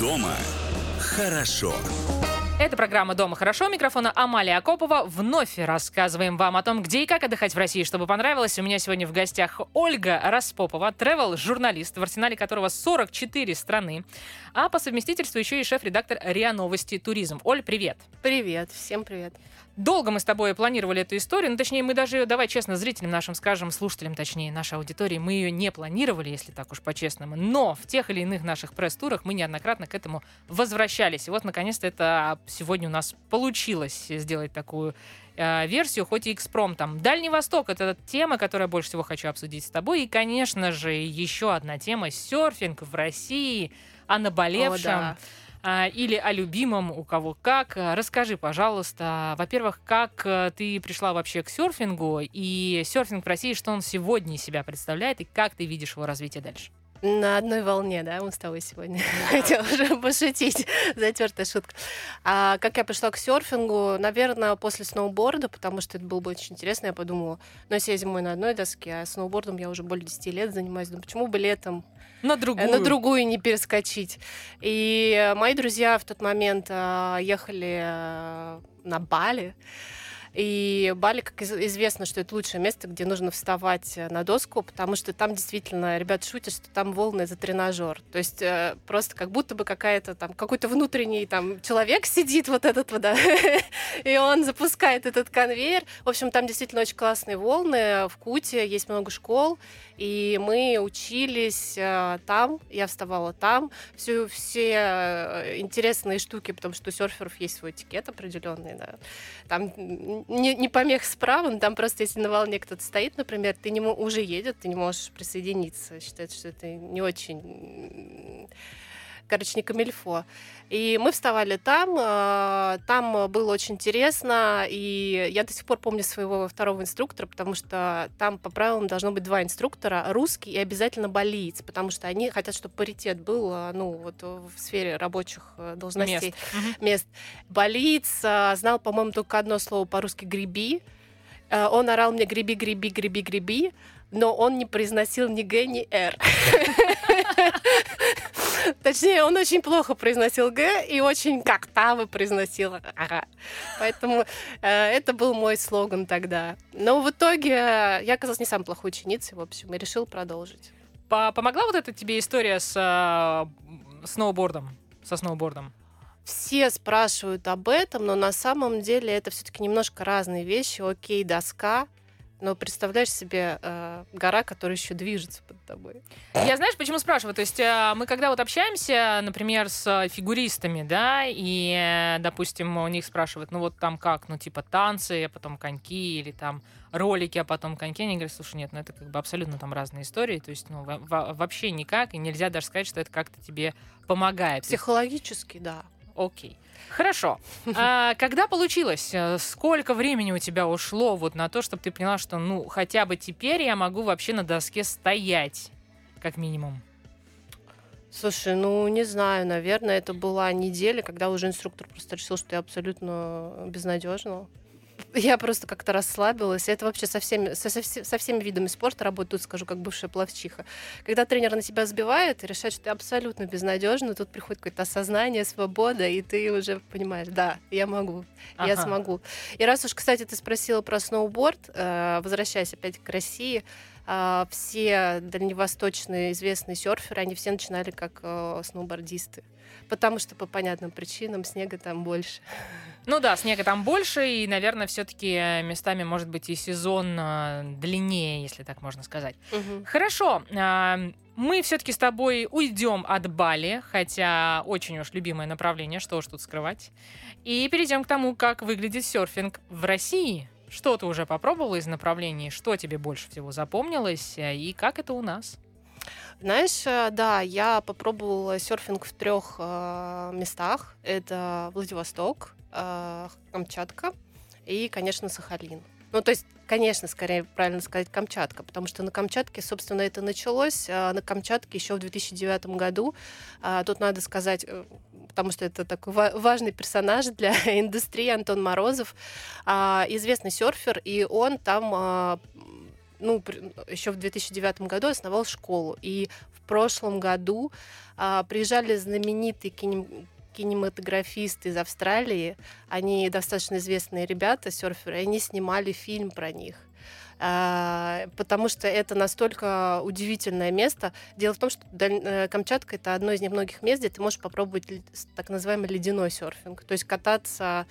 Дома хорошо. Это программа «Дома хорошо». Микрофона Амалия Акопова. Вновь рассказываем вам о том, где и как отдыхать в России, чтобы понравилось. У меня сегодня в гостях Ольга Распопова, тревел-журналист, в арсенале которого 44 страны, а по совместительству еще и шеф-редактор РИА Новости Туризм. Оль, привет. Привет, всем привет. Долго мы с тобой планировали эту историю, ну, точнее, мы даже, давай честно, зрителям нашим скажем, слушателям, точнее, нашей аудитории, мы ее не планировали, если так уж по-честному, но в тех или иных наших пресс-турах мы неоднократно к этому возвращались. И вот, наконец-то, это сегодня у нас получилось сделать такую э, версию, хоть и экспромтом. Дальний Восток — это тема, которую я больше всего хочу обсудить с тобой. И, конечно же, еще одна тема — серфинг в России, о наболевшем. О, да или о любимом, у кого как. Расскажи, пожалуйста, во-первых, как э, ты пришла вообще к серфингу и серфинг в России, что он сегодня из себя представляет и как ты видишь его развитие дальше? На одной волне, да, мы с тобой сегодня. Хотела уже пошутить, затертая шутка. А как я пришла к серфингу? Наверное, после сноуборда, потому что это было бы очень интересно. Я подумала, ну, если я зимой на одной доске, а сноубордом я уже более 10 лет занимаюсь, ну, почему бы летом на э, другую. на другую не перескочить. И мои друзья в тот момент э, ехали э, на Бали. И Бали, как известно, что это лучшее место, где нужно вставать на доску, потому что там действительно, ребят шутят, что там волны это тренажер. То есть э, просто как будто бы какая-то там какой-то внутренний там человек сидит вот этот вот, да, и он запускает этот конвейер. В общем, там действительно очень классные волны. В Куте есть много школ, и мы учились э, там, я вставала там. Все, все э, интересные штуки, потому что у серферов есть свой этикет определенный, да. Там не, не помех с правом, там просто если на волне кто-то стоит, например, ты не, уже едет, ты не можешь присоединиться. Считается, что это не очень короче, не камильфо. И мы вставали там, э, там было очень интересно, и я до сих пор помню своего второго инструктора, потому что там по правилам должно быть два инструктора, русский и обязательно болиец, потому что они хотят, чтобы паритет был, э, ну, вот в сфере рабочих э, должностей, мест. мест. Болиец знал, по-моему, только одно слово по-русски «греби», он орал мне «греби, греби, греби, греби», но он не произносил ни Г, ни Р. Точнее, он очень плохо произносил Г и очень как Тавы произносил Ага. Поэтому э, это был мой слоган тогда. Но в итоге э, я оказалась не самой плохой ученицей, в общем, и решил продолжить. Помогла вот эта тебе история с э, сноубордом? Со сноубордом? Все спрашивают об этом, но на самом деле это все-таки немножко разные вещи. Окей, доска, но представляешь себе э, гора, которая еще движется под тобой. Я знаешь, почему спрашиваю? То есть э, мы когда вот общаемся, например, с фигуристами, да, и, э, допустим, у них спрашивают, ну вот там как, ну типа танцы, а потом коньки, или там ролики, а потом коньки, они говорят, слушай, нет, ну это как бы абсолютно там разные истории, то есть, ну, вообще никак, и нельзя даже сказать, что это как-то тебе помогает. Психологически, да. Окей. Хорошо. А, когда получилось? Э, сколько времени у тебя ушло вот на то, чтобы ты поняла, что ну хотя бы теперь я могу вообще на доске стоять, как минимум? Слушай, ну не знаю, наверное, это была неделя, когда уже инструктор просто решил, что я абсолютно безнадежна я просто как-то расслабилась. Это вообще со всеми, со, со, со всеми видами спорта работаю, скажу, как бывшая плавчиха. Когда тренер на тебя сбивает и решает, что ты абсолютно безнадежна, тут приходит какое-то осознание, свобода, и ты уже понимаешь, да, я могу, ага. я смогу. И раз уж, кстати, ты спросила про сноуборд, э, возвращаясь опять к России, э, все дальневосточные известные серферы, они все начинали как э, сноубордисты. Потому что по понятным причинам снега там больше. Ну да, снега там больше, и, наверное, все-таки э, местами может быть и сезон длиннее, если так можно сказать. Угу. Хорошо. А, мы все-таки с тобой уйдем от Бали, хотя очень уж любимое направление, что уж тут скрывать. И перейдем к тому, как выглядит серфинг в России. Что ты уже попробовала из направлений, что тебе больше всего запомнилось, э, и как это у нас? Знаешь, э, да, я попробовала серфинг в трех э, местах. Это Владивосток, э, Камчатка и, конечно, Сахалин. Ну, то есть, конечно, скорее правильно сказать Камчатка, потому что на Камчатке, собственно, это началось. А на Камчатке еще в 2009 году. А, тут надо сказать, э, потому что это такой важный персонаж для индустрии Антон Морозов, а, известный серфер, и он там ну, еще в 2009 году основал школу. И в прошлом году а, приезжали знаменитые кинем кинематографисты из Австралии. Они достаточно известные ребята, серферы, и они снимали фильм про них. А, потому что это настолько удивительное место. Дело в том, что э, Камчатка это одно из немногих мест, где ты можешь попробовать так называемый ледяной серфинг, то есть кататься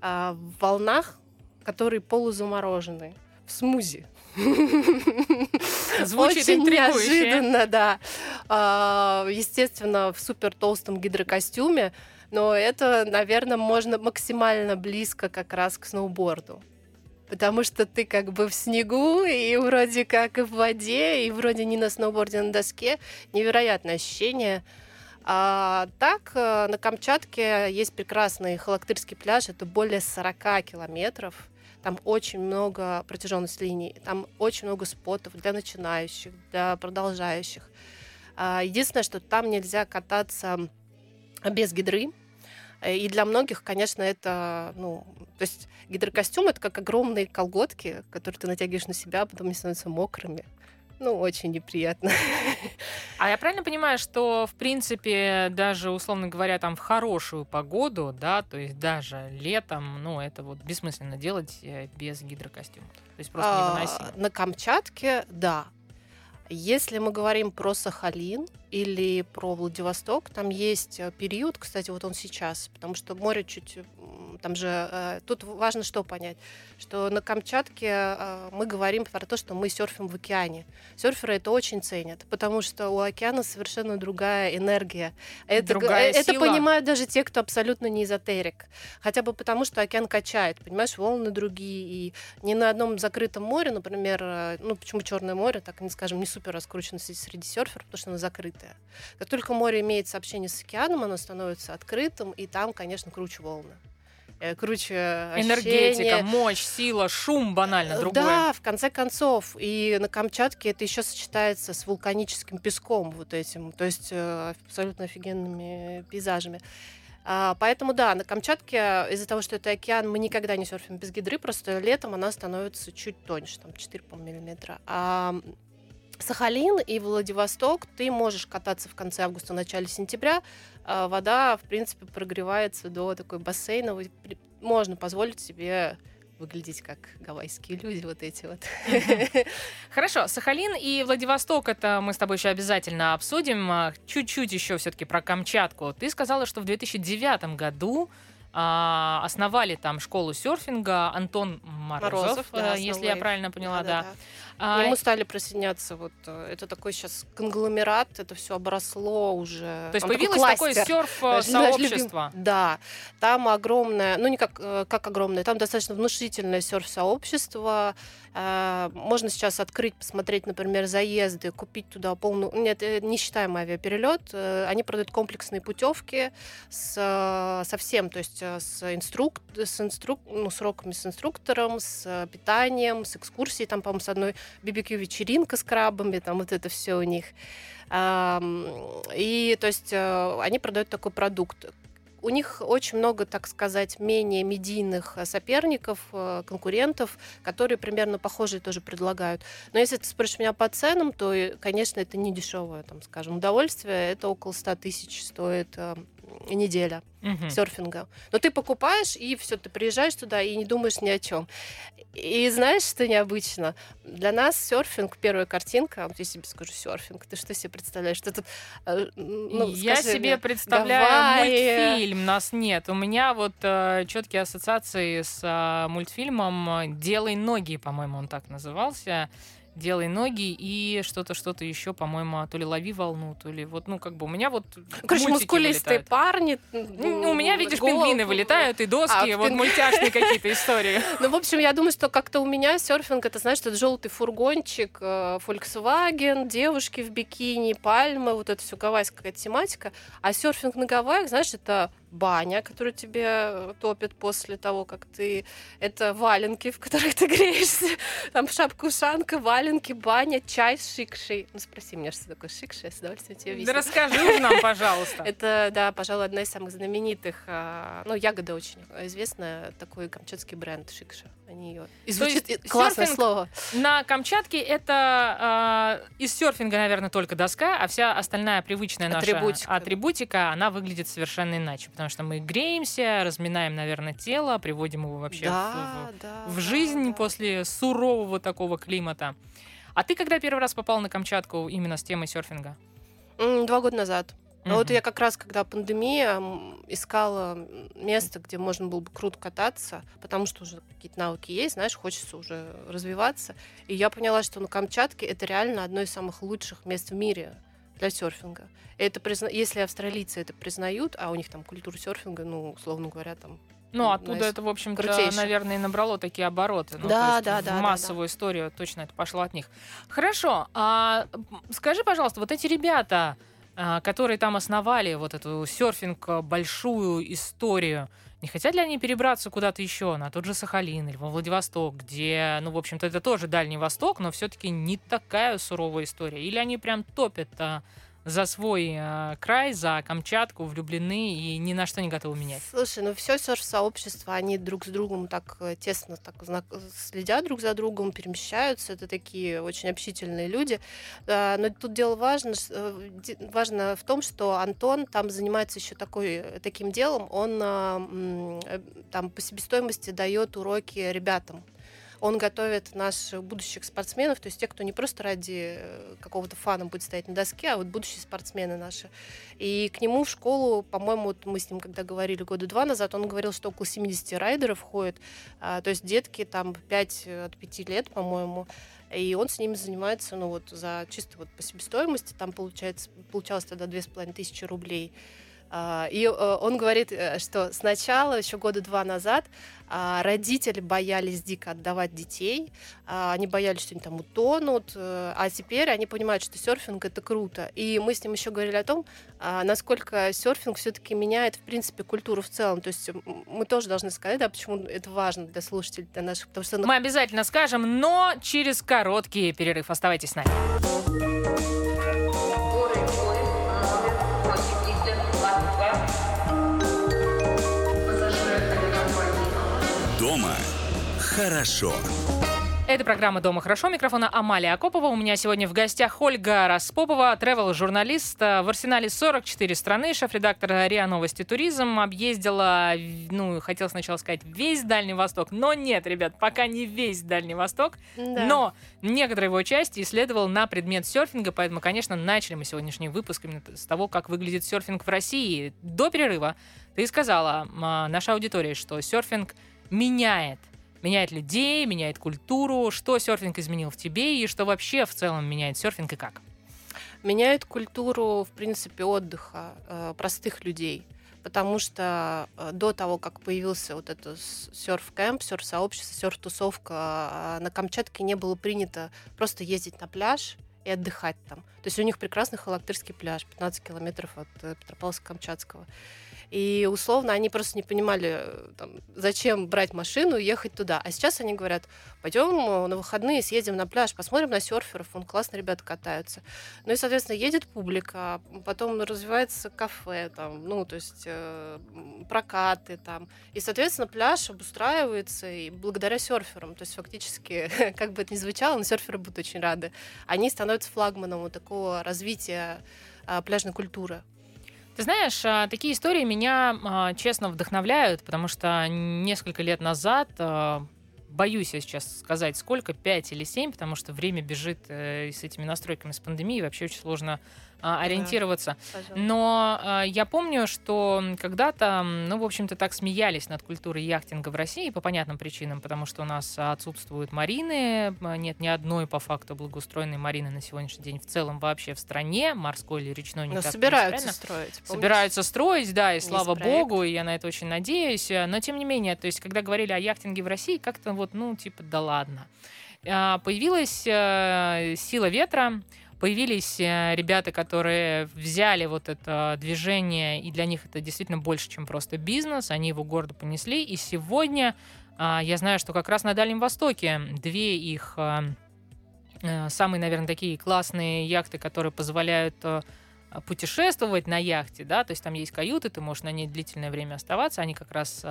а, в волнах, которые полузаморожены в смузи. Звучит Очень неожиданно, да. А, естественно, в супер толстом гидрокостюме, но это, наверное, можно максимально близко как раз к сноуборду потому что ты как бы в снегу, и вроде как и в воде, и вроде не на сноуборде, а на доске. Невероятное ощущение. А так, э, на Камчатке есть прекрасный Халактырский пляж, это более 40 километров. Там очень много протяженность линий, там очень много спотов для начинающих, для продолжающих. А, единственное, что там нельзя кататься без гидры, и для многих, конечно, это, ну, то есть гидрокостюм это как огромные колготки, которые ты натягиваешь на себя, а потом они становятся мокрыми. Ну, очень неприятно. А я правильно понимаю, что, в принципе, даже, условно говоря, там в хорошую погоду, да, то есть даже летом, ну, это вот бессмысленно делать э, без гидрокостюма. То есть просто а, невыносимо. На Камчатке, да. Если мы говорим про Сахалин или про Владивосток, там есть э, период, кстати, вот он сейчас, потому что море чуть там же э, тут важно что понять, что на Камчатке э, мы говорим про то, что мы серфим в океане. Серферы это очень ценят, потому что у океана совершенно другая энергия. Это, другая это сила. понимают даже те, кто абсолютно не эзотерик. Хотя бы потому, что океан качает, понимаешь, волны другие. И не на одном закрытом море, например, ну почему Черное море, так не скажем, не супер раскручено среди серферов, потому что оно закрытое. Как только море имеет сообщение с океаном, оно становится открытым, и там, конечно, круче волны. Э, круче Энергетика, мощь, сила, шум банально э, другой. Да, в конце концов. И на Камчатке это еще сочетается с вулканическим песком вот этим, то есть э, абсолютно офигенными пейзажами. А, поэтому да, на Камчатке из-за того, что это океан, мы никогда не серфим без гидры, просто летом она становится чуть тоньше, там 4 миллиметра. А Сахалин и Владивосток ты можешь кататься в конце августа, начале сентября. А вода, в принципе, прогревается до такой бассейновой. Можно позволить себе выглядеть как гавайские люди, вот эти вот. Хорошо, Сахалин и Владивосток, это мы с тобой еще обязательно обсудим. А, чуть-чуть еще все-таки про Камчатку. Ты сказала, что в 2009 году а, основали там школу серфинга Антон Морозов, Морозов да, э, если я правильно поняла, да. да. да. А... Ему стали присоединяться вот э, это такой сейчас конгломерат, это все обросло уже. То есть появилось такое серф-сообщество. Да, там огромное, ну не как, э, как огромное, там достаточно внушительное серф-сообщество. Э, можно сейчас открыть, посмотреть, например, заезды, купить туда полную... Нет, не считаем авиаперелет. Они продают комплексные путевки с, со всем, то есть с, инструк... с, инструк... ну, с уроками с инструктором, с питанием, с экскурсией, там, по-моему, с одной BBQ-вечеринка с крабами, там вот это все у них. И, то есть, э, они продают такой продукт. У них очень много, так сказать, менее медийных соперников, э, конкурентов, которые примерно похожие тоже предлагают. Но если ты спросишь меня по ценам, то, конечно, это не дешевое, там, скажем, удовольствие. Это около 100 тысяч стоит э, неделя угу. серфинга. Но ты покупаешь, и все, ты приезжаешь туда и не думаешь ни о чем. И знаешь, что необычно? Для нас серфинг, первая картинка, вот я себе скажу серфинг, ты что себе представляешь? Что тут, э, ну, я себе мне, представляю Гавайи. мультфильм, нас нет. У меня вот э, четкие ассоциации с э, мультфильмом «Делай ноги», по-моему, он так назывался делай ноги и что-то, что-то еще, по-моему, то ли лови волну, то ли вот, ну, как бы у меня вот Короче, мускулистые вылетают. парни. Ну, у меня, видишь, голову. пингвины вылетают и доски, а, вот пинг... мультяшные какие-то истории. Ну, в общем, я думаю, что как-то у меня серфинг, это, знаешь, этот желтый фургончик, э, Volkswagen, девушки в бикини, пальмы, вот это все гавайская тематика. А серфинг на Гавайях, знаешь, это баня, которую тебе э, топят после того, как ты... Это валенки, в которых ты греешься. Там шапка-ушанка, валенки, баня, чай с шикшей. Ну, спроси меня, что такое шикша, я с удовольствием тебе Да объясню. расскажи уже нам, пожалуйста. Это, да, пожалуй, одна из самых знаменитых. а, Ну, ягода очень известная, такой камчатский бренд Шикша. И звучит есть классное слово. На Камчатке это э, из серфинга, наверное, только доска, а вся остальная привычная наша Атрибутика. атрибутика, она выглядит совершенно иначе, потому что мы греемся, разминаем, наверное, тело, приводим его вообще в- Да, в, в да, жизнь да. после сурового такого климата. А ты когда первый раз попал на Камчатку именно с темой серфинга? Два года назад. А Вот Мгм. я как раз, когда пандемия, искала место, где можно было бы круто кататься, потому что уже какие-то навыки есть, знаешь, хочется уже развиваться. И я поняла, что на Камчатке это реально одно из самых лучших мест в мире для серфинга. Это призна... Если австралийцы это признают, а у них там культура серфинга, ну, условно говоря, там Ну, оттуда знаешь, это, в общем-то, крутейшее. наверное, и набрало такие обороты. Ну, Да, есть да, в да, да, массовую историю точно это пошло от них. Хорошо. А скажи, пожалуйста, вот эти ребята, которые там основали вот эту серфинг а, большую историю, не хотят ли они перебраться куда-то еще, на тот же Сахалин или во Владивосток, где, ну, в общем-то, это тоже Дальний Восток, но все-таки не такая суровая история? Или они прям топят а, за свой а, край, за Камчатку, влюблены и ни на что не готовы менять? Слушай, ну все серф-сообщество, они друг с другом так э, тесно так знак- следят друг за другом, перемещаются. Это такие очень общительные люди. Но тут дело важно, э, важно в том, что Антон там занимается еще такой, э, таким делом. Он э, там по себестоимости дает уроки ребятам. Он готовит наших будущих спортсменов, то есть те, кто не просто ради э, какого-то фана будет стоять на доске, а вот будущие спортсмены наши. И к нему в школу, по-моему, вот мы с ним когда говорили года два назад, он говорил, что около 70 райдеров ходит. А, то есть детки там 5, от 5 лет, по-моему. И он с ними занимается, ну вот, за чисто вот по себестоимости, там получается, получалось тогда 2500 рублей. А, И э, он говорит, э, что сначала, еще года два назад, а, родители боялись дико отдавать детей, а, они боялись, что они там утонут, э, а теперь они понимают, что серфинг это круто. И мы с ним еще говорили о том, насколько серфинг все-таки меняет, в принципе, культуру в целом. То есть мы тоже должны сказать, да, почему это важно для слушателей, для наших, потому что ну, Мы обязательно скажем, но через короткий перерыв. Оставайтесь с нами. Дома хорошо. Это программа «Дома хорошо». Микрофона Амалия Акопова. У меня сегодня в гостях Ольга Распопова, тревел-журналист. В арсенале 44 страны, шеф-редактор РИА Новости Туризм. Объездила, ну, хотел сначала сказать, весь Дальний Восток. Но нет, ребят, пока не весь Дальний Восток. да. Но некоторые его части исследовал на предмет серфинга, поэтому, конечно, начали мы сегодняшний выпуск именно с того, как выглядит серфинг в России. До перерыва ты сказала а, нашей аудитории, что серфинг меняет. Меняет людей, меняет культуру. Что серфинг изменил в тебе и что вообще в целом меняет серфинг и как? меняет культуру, в принципе, отдыха э, простых людей. Потому что э, до того, как появился вот это серф-кэмп, серф-сообщество, серф-тусовка, э, на Камчатке не было принято просто ездить на пляж и отдыхать там. То есть у них прекрасный Халактырский пляж, 15 километров от Петропавловска-Камчатского. И условно они просто не понимали, э, там, зачем брать машину и ехать туда. А сейчас они говорят, пойдем на выходные, съездим на пляж, посмотрим на серферов, он классно ребята катаются. Ну и, соответственно, едет публика, потом развивается кафе, там, ну, то есть э, прокаты там. И, соответственно, пляж обустраивается и благодаря серферам. То есть фактически, как бы это ни звучало, но серферы будут очень рады. Они становятся флагманом вот такого развития а, пляжной культуры. Ты знаешь, а, такие истории меня, а, честно, вдохновляют, потому что несколько лет назад, а, боюсь я сейчас сказать, сколько, 5 или 7, потому что время бежит э, с этими настройками с пандемией, вообще очень сложно а, ориентироваться. Пожалуйста. Но э, я помню, что когда-то, ну, в общем-то, так смеялись над культурой яхтинга в России по понятным причинам, потому что у нас отсутствуют марины, нет ни одной по факту благоустроенной марины на сегодняшний день в целом вообще в стране, морской или речной, Но собираются строить. помнишь? Собираются строить, да, и Есть слава проект. богу, и я на это очень надеюсь. Но тем не менее, то есть, когда говорили о яхтинге в России, как-то вот, ну, типа, да ладно. А, Появилась э, сила ветра, Появились э, ребята, которые взяли вот это движение, и для них это действительно больше, чем просто бизнес. Они его гордо понесли. И сегодня а, я знаю, что как раз на Дальнем Востоке две их а, э, самые, наверное, такие классные яхты, которые позволяют э, путешествовать на яхте, да, то есть там есть каюты, ты можешь на ней длительное время оставаться, они как раз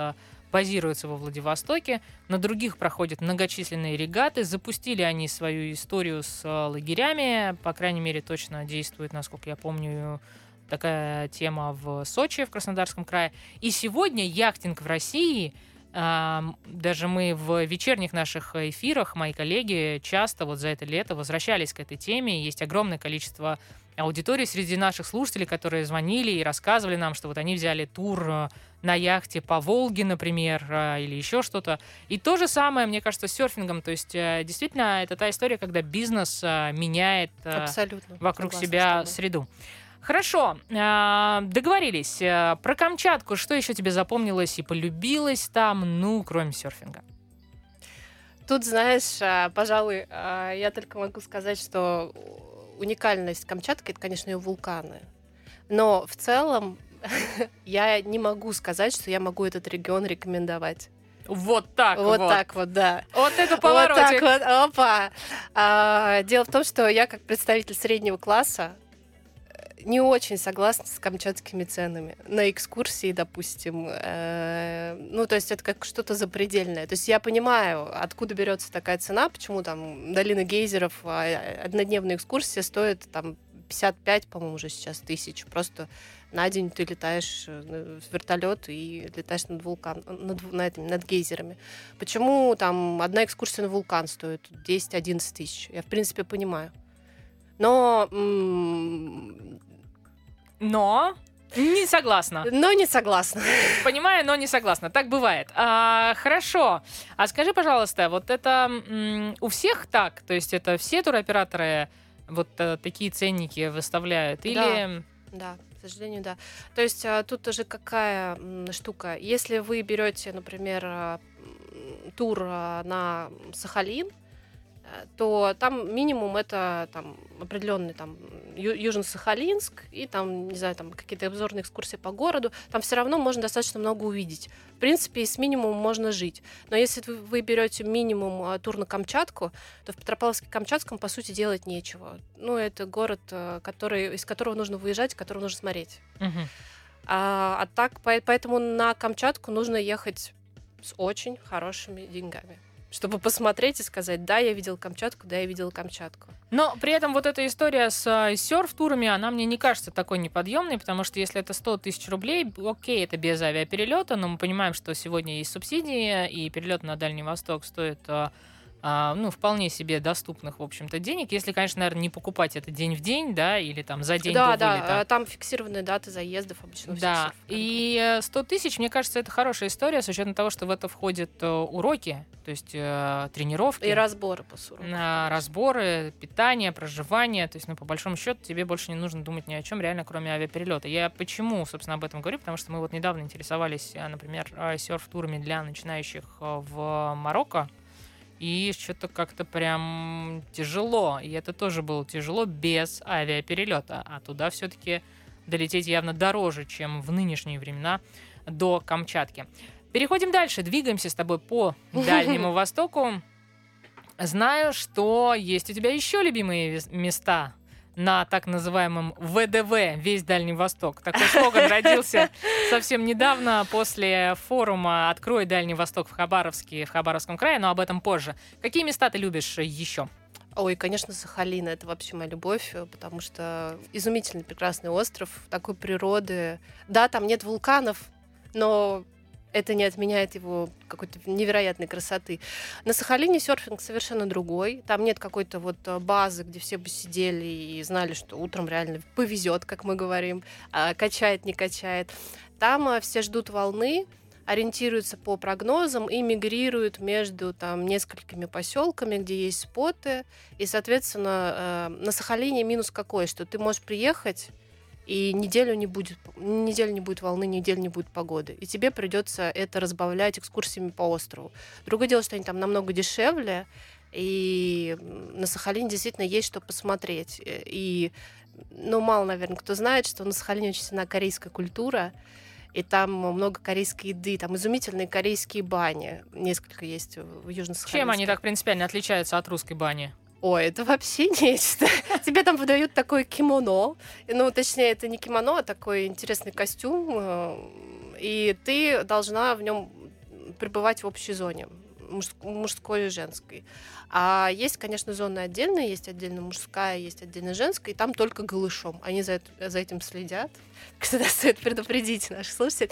базируются во Владивостоке, на других проходят многочисленные регаты, запустили они свою историю с э, лагерями, по крайней мере, точно действует, насколько я помню, такая тема в Сочи, в Краснодарском крае. И сегодня яхтинг в России даже мы в вечерних наших эфирах, мои коллеги часто вот за это лето возвращались к этой теме. Есть огромное количество аудитории среди наших слушателей, которые звонили и рассказывали нам, что вот они взяли тур э, на яхте по Волге, например, э, или еще что-то. И то же самое, мне кажется, с серфингом. То есть э, действительно это та история, когда бизнес меняет Абсолютно. вокруг себя среду. Хорошо, договорились. Про Камчатку, что еще тебе запомнилось и полюбилось там, ну, кроме серфинга? Тут, знаешь, пожалуй, я только могу сказать, что уникальность Камчатки это, конечно, ее вулканы. Но в целом я не могу сказать, что я могу этот регион рекомендовать. Вот так вот. Вот так вот, да. Вот это поворотик. Вот так вот, опа. А, дело в том, что я как представитель среднего класса не очень согласна с камчатскими ценами на экскурсии, допустим. Э, ну, то есть это как что-то запредельное. То есть я понимаю, откуда берется такая цена, почему там долина гейзеров, а, однодневная экскурсия стоит там 55, по-моему, уже сейчас тысяч. Просто на день ты летаешь э, в вертолет и летаешь над вулкан, над, над, над гейзерами. Почему там одна экскурсия на вулкан стоит 10-11 тысяч? Я, в принципе, понимаю. Но... Но... Не согласна. Но не согласна. Понимаю, но не согласна. Так бывает. А, хорошо. А скажи, пожалуйста, вот это м, у всех так? То есть это все туроператоры вот а, такие ценники выставляют? Или... Да, да сожалению, да. То есть а, тут тоже какая штука. Если вы берете, например, а, тур на Сахалин, Э, то там минимум это там определенный там Южно-Сахалинск и там, не знаю, там какие-то обзорные экскурсии по городу, там все равно можно достаточно много увидеть. В принципе, с минимумом можно жить. Но если вы, берете минимум а, тур на Камчатку, то в Петропавловске-Камчатском, по сути, делать нечего. Ну, это город, э, который, из которого нужно выезжать, который нужно смотреть. Угу. А, а так, поэтому на Камчатку нужно ехать с очень хорошими деньгами чтобы посмотреть и сказать, да, я видел Камчатку, да, я видел Камчатку. Но при этом вот эта история с э, серф-турами, она мне не кажется такой неподъемной, потому что если это 100 тысяч рублей, окей, это без авиаперелета, но мы понимаем, что сегодня есть субсидии, и перелет на Дальний Восток стоит э, ну, вполне себе доступных, в общем-то, денег. Если, конечно, наверное, не покупать это день в день, да, или там за день да, до да, вылета. Да, там фиксированные даты заездов обычно. Да, и 100 тысяч, мне кажется, это хорошая история, с учетом того, что в это входят э, уроки, то есть э, тренировки. И разборы по суру. На разборы, питание, проживание. То есть, ну, по большому счету, тебе больше не нужно думать ни о чем реально, кроме авиаперелета. Я почему, собственно, об этом говорю? Потому что мы вот недавно интересовались, э, например, серф-турами для начинающих в Марокко и что-то как-то прям тяжело. И это тоже было тяжело без авиаперелета. А туда все-таки долететь явно дороже, чем в нынешние времена до Камчатки. Переходим дальше, двигаемся с тобой по Дальнему Востоку. Знаю, что есть у тебя еще любимые места на так называемом ВДВ, весь Дальний Восток. Такой слоган родился совсем недавно после форума «Открой Дальний Восток» в Хабаровске, в Хабаровском крае, но об этом позже. Какие места ты любишь еще? Ой, конечно, Сахалин — это вообще моя любовь, потому что изумительный прекрасный остров, такой природы. Да, там нет вулканов, но это не отменяет его какой-то невероятной красоты. На Сахалине серфинг совершенно другой. Там нет какой-то вот э, базы, где все бы сидели и знали, что утром реально повезет, как мы говорим, а качает, не качает. Там э, все ждут волны, ориентируются по прогнозам и мигрируют между там несколькими поселками, где есть споты. И, соответственно, э, на Сахалине минус какой, что ты можешь приехать и неделю не будет, неделю не будет волны, неделю не будет погоды. И тебе придется это разбавлять экскурсиями по острову. Другое дело, что они там намного дешевле, И на Сахалине действительно есть что посмотреть. И, ну, мало, наверное, кто знает, что на Сахалине очень сильна корейская культура, и там много корейской еды, там изумительные корейские бани, несколько есть в южно Чем они так принципиально отличаются от русской бани? Ой, это вообще нечто. Тебе там выдают такое кимоно. Ну, точнее, это не кимоно, а такой интересный костюм. Э, и ты должна в нем пребывать в общей зоне мужской и женской. А есть, конечно, зоны отдельные, есть отдельно мужская, есть отдельно женская, и там только голышом. Они за, это, за этим следят. Всегда стоит предупредить наших слушателей.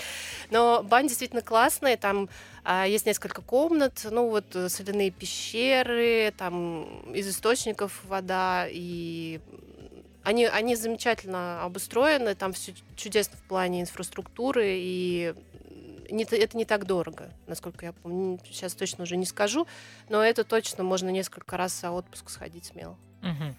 Но бань действительно классная, там а, есть несколько комнат, ну вот э, соляные пещеры, там из источников вода, и они, они замечательно обустроены, там все чудесно в плане инфраструктуры, и не, это не так дорого, насколько я помню. Сейчас точно уже не скажу, но это точно можно несколько раз за отпуск сходить смело. Угу.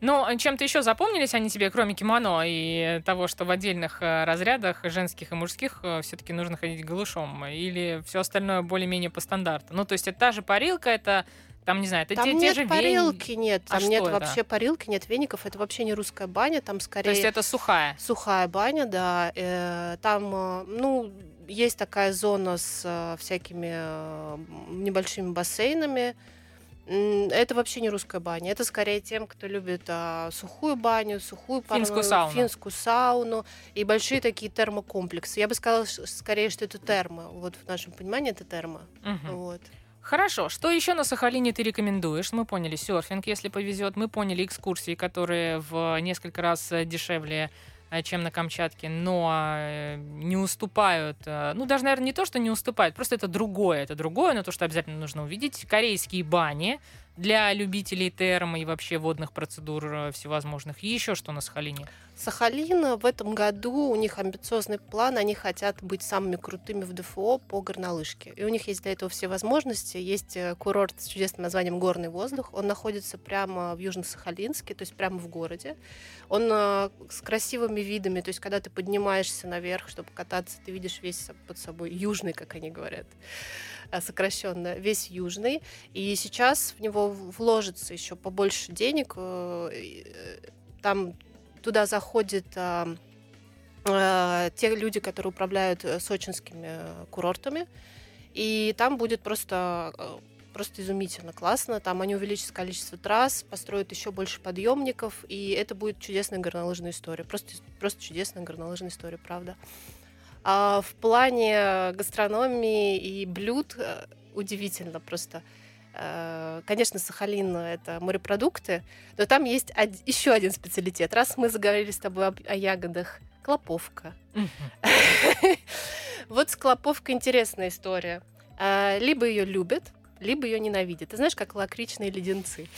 Ну, а чем-то еще запомнились они тебе, кроме кимоно и того, что в отдельных э, разрядах женских и мужских э, все-таки нужно ходить голышом, или все остальное более-менее по стандарту? Ну, то есть это та же парилка, это там, не знаю, это там те, нет те же парилки, вени... нет. А там нет это? вообще парилки, нет веников. Это вообще не русская баня, там скорее... То есть это сухая? Сухая баня, да. Э, там, ну, есть такая зона с э, всякими э, небольшими бассейнами. Это вообще не русская баня. Это скорее тем, кто любит а, сухую баню, сухую финскую пару, сауну. финскую сауну и большие такие термокомплексы. Я бы сказала скорее, что это термо. Вот в нашем понимании это термо. Угу. Вот. Хорошо. Что еще на Сахалине ты рекомендуешь? Мы поняли серфинг, если повезет. Мы поняли экскурсии, которые в несколько раз дешевле Э, чем на Камчатке, но э, не уступают, э, ну даже, наверное, не то, что не уступают, просто это другое, это другое, но то, что обязательно нужно увидеть, корейские бани, для любителей термо и вообще водных процедур э, всевозможных. Еще что на Сахалине? Сахалин в этом году, у них амбициозный план, они хотят быть самыми крутыми в ДФО по горнолыжке. И у них есть для этого все возможности. Есть э, курорт с чудесным названием «Горный воздух». Он находится прямо в Южно-Сахалинске, то есть прямо в городе. Он э, с красивыми видами, то есть когда ты поднимаешься наверх, чтобы кататься, ты видишь весь под собой южный, как они говорят. Э, сокращенно, весь южный. И сейчас в него вложится еще побольше денег. Э, э, там туда заходят те люди, которые управляют сочинскими курортами. И там будет просто просто изумительно классно. Там они увеличат количество трасс, построят еще больше подъемников, и это будет чудесная горнолыжная история. Просто, просто чудесная горнолыжная история, правда. А в плане гастрономии и блюд э, удивительно просто. Э, конечно, Сахалин — это морепродукты, но там есть од- еще один специалитет. Раз мы заговорили с тобой об, о ягодах, клоповка. Вот с клоповкой интересная история. Э, либо ее любят, либо ее ненавидят. Ты знаешь, как лакричные леденцы.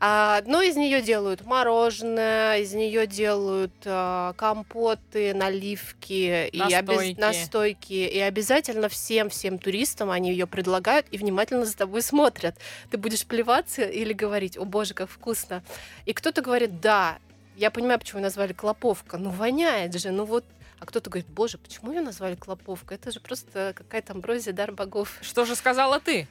А, но из нее делают мороженое, из нее делают а, компоты, наливки настойки. и обез... настойки. И обязательно всем всем туристам они ее предлагают и внимательно за тобой смотрят. Ты будешь плеваться или говорить, о боже, как вкусно. И кто-то говорит, да, я понимаю, почему назвали клоповка. Ну воняет же, ну вот а кто-то говорит, боже, почему ее назвали клоповка? Это же просто какая-то амброзия, дар богов. Что же сказала ты?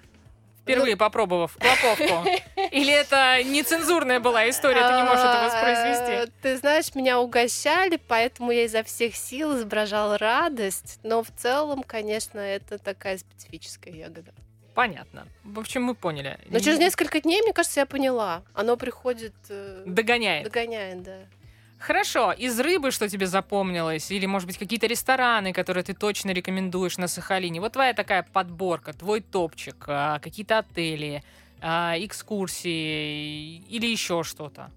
Впервые ну... попробовав клоповку? Или это нецензурная была история, ты не можешь это воспроизвести? А, ты знаешь, меня угощали, поэтому я изо всех сил изображала радость, но в целом, конечно, это такая специфическая ягода. Понятно. В общем, мы поняли. Но через несколько дней, мне кажется, я поняла. Оно приходит... Э, догоняет. Догоняет, да. Хорошо, из рыбы что тебе запомнилось? Или, может быть, какие-то рестораны, которые ты точно рекомендуешь на Сахалине? Вот твоя такая подборка, твой топчик, а, какие-то отели, а, экскурсии или еще что-то?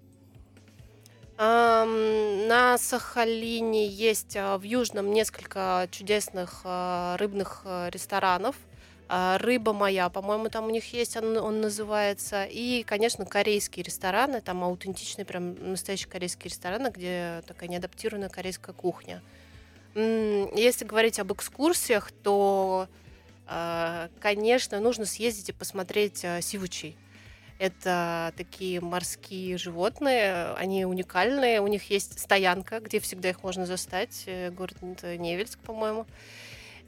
На Сахалине есть а, в Южном несколько чудесных рыбных ресторанов – рыба моя, по-моему, там у них есть, он, он называется. И, конечно, корейские рестораны, там аутентичные, прям настоящие корейские рестораны, где такая неадаптированная корейская кухня. Если говорить об экскурсиях, то, а, конечно, нужно съездить и посмотреть а, сивучей. Это такие морские животные, они уникальные. У них есть стоянка, где всегда их можно застать, э, город Невельск, по-моему.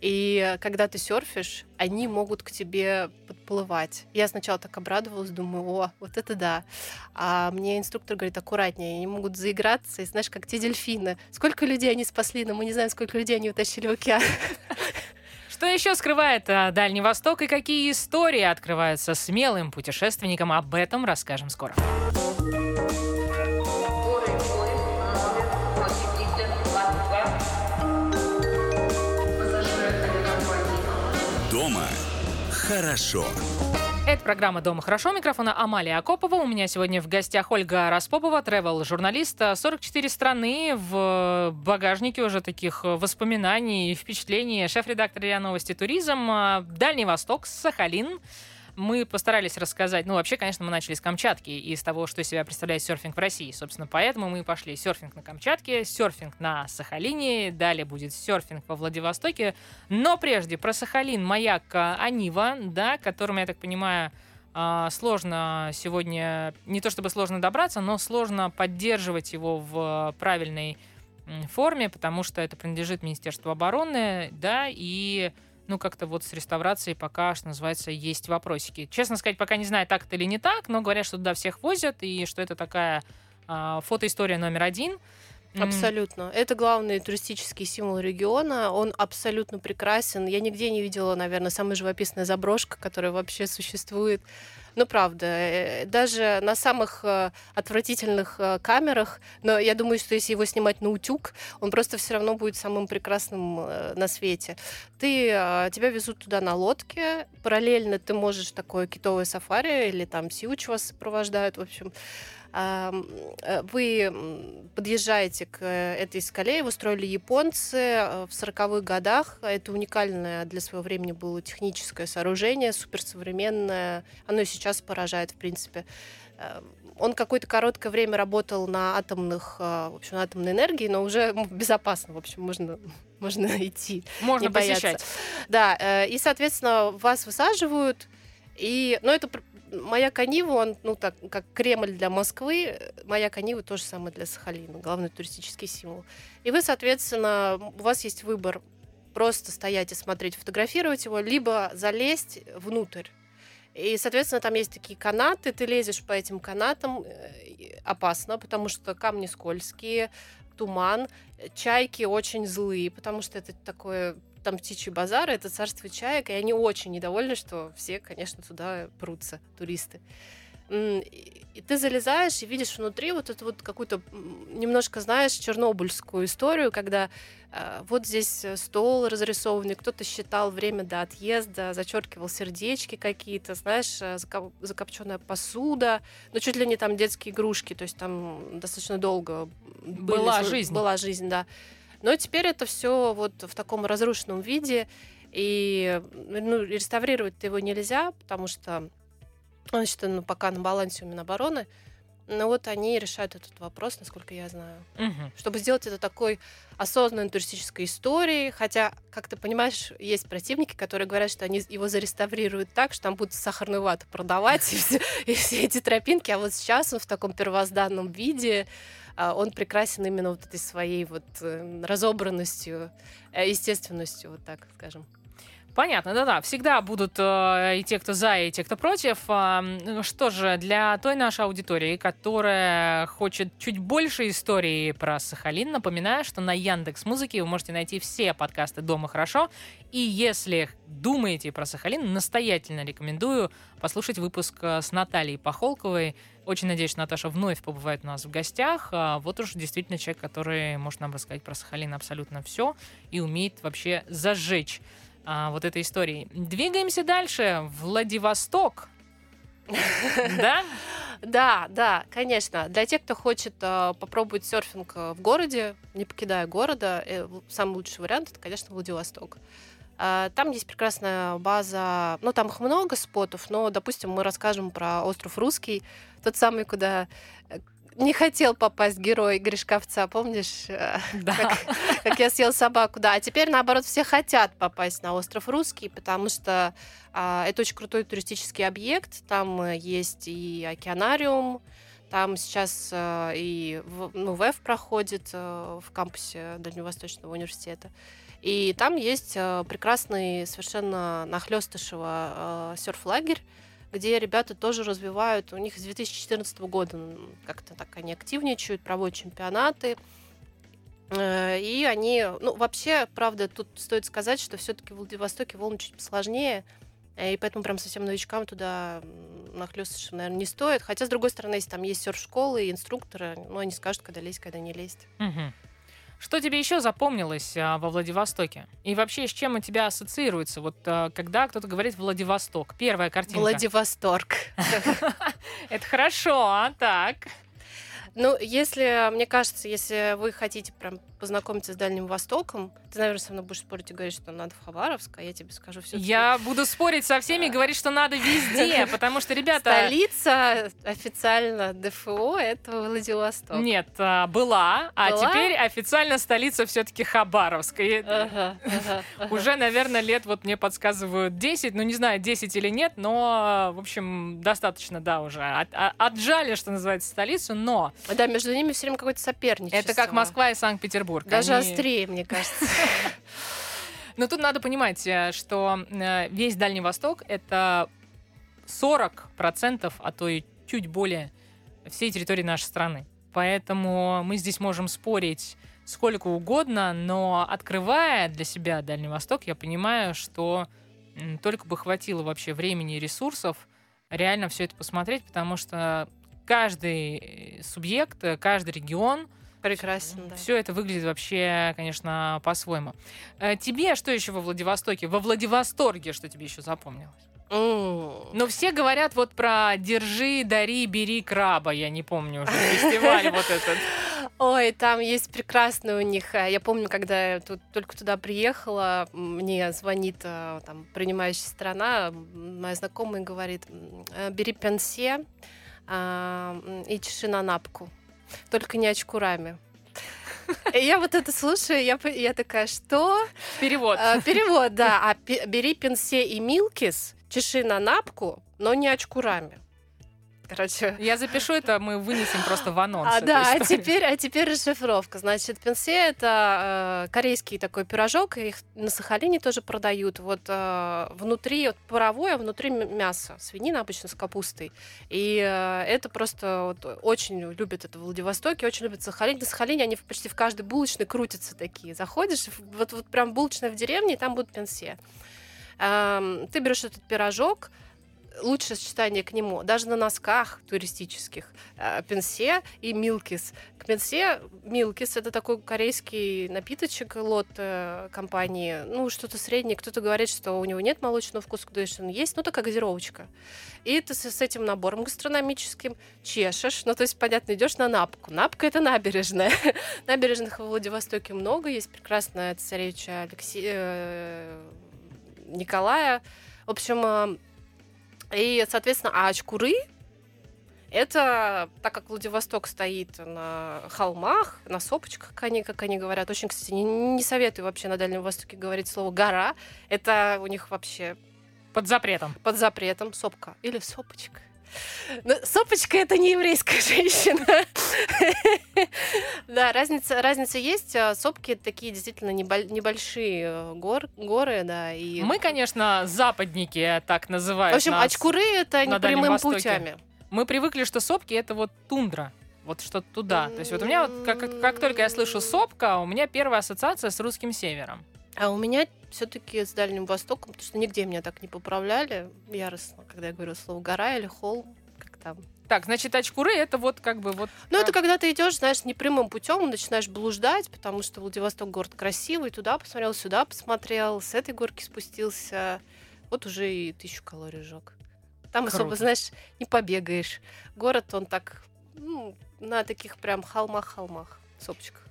И когда ты серфишь, они могут к тебе подплывать. Я сначала так обрадовалась, думаю, о, вот это да. А мне инструктор говорит, аккуратнее, они могут заиграться, и знаешь, как те дельфины. Сколько людей они спасли, но мы не знаем, сколько людей они утащили в океан. Что еще скрывает а, Дальний Восток и какие истории открываются смелым путешественникам, об этом расскажем скоро. Дома хорошо. Это программа «Дома хорошо». Микрофона Амалия Акопова. У меня сегодня в гостях Ольга Распопова, тревел-журналист. 44 страны в багажнике уже таких воспоминаний и впечатлений. Шеф-редактор РИА Новости Туризм. Дальний Восток, Сахалин мы постарались рассказать, ну, вообще, конечно, мы начали с Камчатки и с того, что из себя представляет серфинг в России. Собственно, поэтому мы пошли серфинг на Камчатке, серфинг на Сахалине, далее будет серфинг во Владивостоке. Но прежде про Сахалин, маяк Анива, да, которым, я так понимаю, а, сложно сегодня, не то чтобы сложно добраться, но сложно поддерживать его в правильной форме, потому что это принадлежит Министерству обороны, да, и ну, как-то вот с реставрацией пока, что называется, есть вопросики. Честно сказать, пока не знаю, так это или не так, но говорят, что туда всех возят, и что это такая э, фотоистория номер один. Абсолютно. Это главный туристический символ региона. Он абсолютно прекрасен. Я нигде не видела, наверное, самая живописная заброшка, которая вообще существует. Ну, правда, э, даже на самых э, отвратительных э, камерах, но я думаю, что если его снимать на утюг, он просто все равно будет самым прекрасным на свете. Ты, тебя везут туда на лодке, параллельно ты можешь такое китовое сафари или там сиуч вас сопровождают, в общем, вы подъезжаете к этой скале, его строили японцы в 40-х годах. Это уникальное для своего времени было техническое сооружение, суперсовременное. Оно и сейчас поражает, в принципе. Он какое-то короткое время работал на атомных, в общем, на атомной энергии, но уже безопасно, в общем, можно, можно идти. Можно не посещать. Бояться. Да, э, и, соответственно, вас высаживают, и, ну, это моя Канива, он, ну, так, как Кремль для Москвы, моя Канива то же самое для Сахалина, главный туристический символ. И вы, соответственно, у вас есть выбор просто стоять и смотреть, фотографировать его, либо залезть внутрь. И, соответственно, там есть такие канаты, ты лезешь по этим канатам, э, опасно, потому что камни скользкие, туман, чайки очень злые, потому что это такое там птичий базар, это царство чаек, и они очень недовольны, что все, конечно, туда прутся, туристы. И ты залезаешь и видишь внутри вот эту вот какую-то немножко, знаешь, чернобыльскую историю, когда э, вот здесь стол разрисованный, кто-то считал время до отъезда, зачеркивал сердечки какие-то, знаешь, э, закопченная посуда, ну чуть ли не там детские игрушки, то есть там достаточно долго была были, жизнь. Была жизнь, да. Но теперь это все вот в таком разрушенном виде, и ну, реставрировать его нельзя, потому что значит, ну, пока на балансе у Минобороны. Но вот они решают этот вопрос, насколько я знаю. Угу. Чтобы сделать это такой осознанной туристической историей. Хотя, как ты понимаешь, есть противники, которые говорят, что они его зареставрируют так, что там будут сахарную вату продавать и все, и все эти тропинки. А вот сейчас он в таком первозданном виде а, он прекрасен именно вот этой своей вот э, разобранностью, э, естественностью, вот так скажем. Понятно, да-да. Всегда будут э, и те, кто за, и те, кто против. Э, что же, для той нашей аудитории, которая хочет чуть больше истории про Сахалин, напоминаю, что на Яндекс Музыке вы можете найти все подкасты «Дома хорошо». И если думаете про Сахалин, настоятельно рекомендую послушать выпуск э, с Натальей Похолковой. Очень надеюсь, Наташа вновь побывает у нас в гостях. А вот уж действительно человек, который может нам рассказать про Сахалин абсолютно все и умеет вообще зажечь а, вот этой истории. Двигаемся дальше. Владивосток. Да? Да, да, конечно. Для тех, кто хочет э, попробовать серфинг э, в городе, не покидая города, э, самый лучший вариант это, конечно, Владивосток. Э, там есть прекрасная база, ну там их много спотов, но, допустим, мы расскажем про остров Русский, тот самый, куда э, не хотел попасть герой Гришковца, помнишь? Э, да. Как, как я съел собаку, да. А теперь, наоборот, все хотят попасть на остров Русский, потому что а, это очень крутой туристический объект. Там э, есть и океанариум, там сейчас а, и ну, ВЭФ проходит а, в кампусе Дальневосточного университета. И там есть прекрасный совершенно нахлестышево серф-лагерь, где ребята тоже развивают, у них с 2014 года как-то так они активничают, проводят чемпионаты. Э, и они, ну, вообще, правда, тут стоит сказать, что все-таки в Владивостоке волны чуть сложнее, и поэтому прям совсем новичкам туда нахлёстываться, наверное, не стоит. Хотя, с другой стороны, если там есть серф-школы и инструкторы, ну, они скажут, когда лезть, когда не лезть. Угу. Что тебе еще запомнилось а, во Владивостоке? И вообще, с чем у тебя ассоциируется? Вот а, когда кто-то говорит Владивосток, первая картинка. Владивосток. Это хорошо, а так. Ну, если, мне кажется, если вы хотите прям познакомиться с Дальним Востоком, ты, наверное, со мной будешь спорить и говорить, что надо в Хабаровск, а я тебе скажу все. Я буду спорить со всеми и говорить, что надо везде, потому что, ребята... Столица официально ДФО — это Владивосток. Нет, а, была, а теперь официально столица все таки Хабаровск. Уже, наверное, лет, вот мне подсказывают 10, ну не знаю, 10 или нет, но, в общем, достаточно, да, уже. Отжали, что называется, столицу, но... Да, между ними все время какое-то соперничество. Это как Москва и Санкт-Петербург. Даже острее, мне кажется. Но тут надо понимать, э, что э, весь Дальний Восток — это 40%, а то и чуть более всей территории нашей страны. Поэтому мы здесь можем спорить сколько угодно, но открывая для себя Дальний Восток, я понимаю, что только бы хватило вообще времени и ресурсов реально все это посмотреть, потому что каждый э, субъект, каждый регион — Прекрасно, да. Все это выглядит вообще, конечно, по-своему. Э, тебе что еще во Владивостоке? Во Владивосторге что тебе еще запомнилось? Mm. Но все говорят вот про «держи, дари, бери краба». Я не помню уже фестиваль вот этот. Ой, там есть прекрасный у них. Э, я помню, когда я тут, только туда приехала, мне звонит э, там принимающая страна, моя знакомая говорит, бери пенсе и чеши на напку только не очкурами. И я вот это слушаю, я, я такая, что? Перевод. А, перевод, да. А бери пенсе и милкис, чеши на напку, но не очкурами короче. Я запишу это, мы вынесем просто в анонс. А, да, а теперь, а теперь расшифровка. Значит, пенсе — это э, корейский такой пирожок, их на Сахалине тоже продают. Вот э, внутри, вот паровое, а внутри мясо. Свинина обычно с капустой. И э, это просто вот, очень любят это в Владивостоке, очень любят Сахалин. На Сахалине они почти в каждой булочной крутятся такие. Заходишь, вот, вот прям булочная в деревне, и там будут пенсе. Эм, ты берешь этот пирожок, лучшее сочетание к нему, даже на носках туристических, э, пенсе и милкис. К пенсе милкис это такой корейский напиточек лот э, компании, ну что-то среднее. Кто-то говорит, что у него нет молочного вкуса, кто что он есть, ну такая газировочка. И ты с, этим набором гастрономическим чешешь, ну то есть понятно, идешь на напку. Напка это набережная. Набережных в Владивостоке много, есть прекрасная царевича Алексея э, Николая. В общем, и, соответственно, а очкуры это, так как Владивосток стоит на холмах, на сопочках, как они, как они говорят, очень, кстати, не, не советую вообще на Дальнем Востоке говорить слово «гора». Это у них вообще... Под запретом. Под запретом. Сопка. Или сопочка. Но ну, Сопочка это не еврейская женщина. Да, разница, разница есть. А сопки такие действительно небольшие э, гор, горы, да. И... Мы, конечно, западники, так называют В общем, нас очкуры это не прямыми путями. Мы привыкли, что сопки это вот тундра. Вот что-то туда. То есть вот у меня вот, как, как только я слышу сопка, у меня первая ассоциация с русским севером. А у меня все-таки с Дальним Востоком, потому что нигде меня так не поправляли яростно, когда я говорю слово гора или холм, как там. Так, значит, очкуры это вот как бы вот. Ну, это когда ты идешь, знаешь, непрямым путем, начинаешь блуждать, потому что Владивосток город красивый, туда посмотрел, сюда посмотрел, с этой горки спустился. Вот уже и тысячу калорий жег. Там Круто. особо, знаешь, не побегаешь. Город, он так, ну, на таких прям холмах-холмах, сопочках.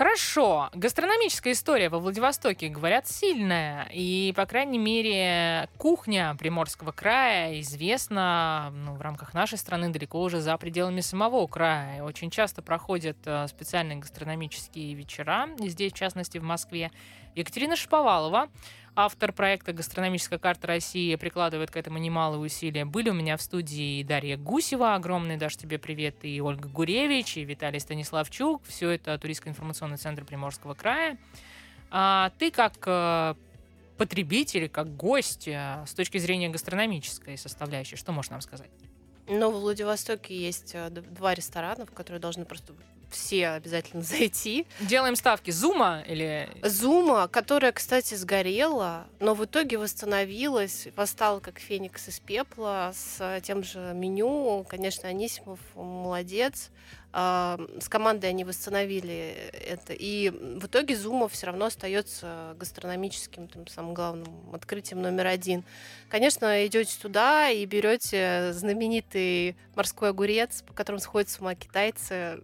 Хорошо. Гастрономическая история во Владивостоке, говорят, сильная. И, по крайней мере, кухня Приморского края известна ну, в рамках нашей страны далеко уже за пределами самого края. Очень часто проходят э, специальные гастрономические вечера, здесь, в частности, в Москве. Екатерина Шаповалова автор проекта «Гастрономическая карта России» прикладывает к этому немалые усилия. Были у меня в студии Дарья Гусева, огромный, Даш, тебе привет, и Ольга Гуревич, и Виталий Станиславчук. Все это Туристско-информационный центр Приморского края. А ты как э, потребитель, как гость э, с точки зрения гастрономической составляющей, что можешь нам сказать? Ну, в Владивостоке есть э, два ресторана, в которые должны просто все обязательно зайти. Делаем ставки Зума или... Зума, которая, кстати, сгорела, но в итоге восстановилась, восстала как феникс из пепла с тем же меню. Конечно, Анисимов молодец. А, С командой они восстановили это. И в итоге Зума все равно остается гастрономическим, там, самым главным открытием номер один. Конечно, идете туда и берете знаменитый морской огурец, по которому сходят с ума китайцы.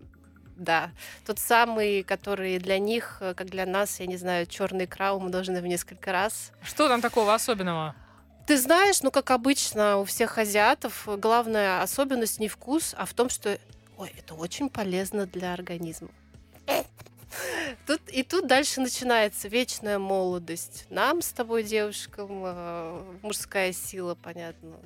Да, тот самый, который для них, э, как для нас, я не знаю, черный икра умноженный в несколько раз. Что там такого особенного? Ты знаешь, ну, как обычно у всех азиатов, э, главная особенность не вкус, а в том, что, ой, это очень полезно для организма. Тут, и тут дальше начинается вечная молодость. Нам с тобой, девушкам, э, мужская сила, понятно,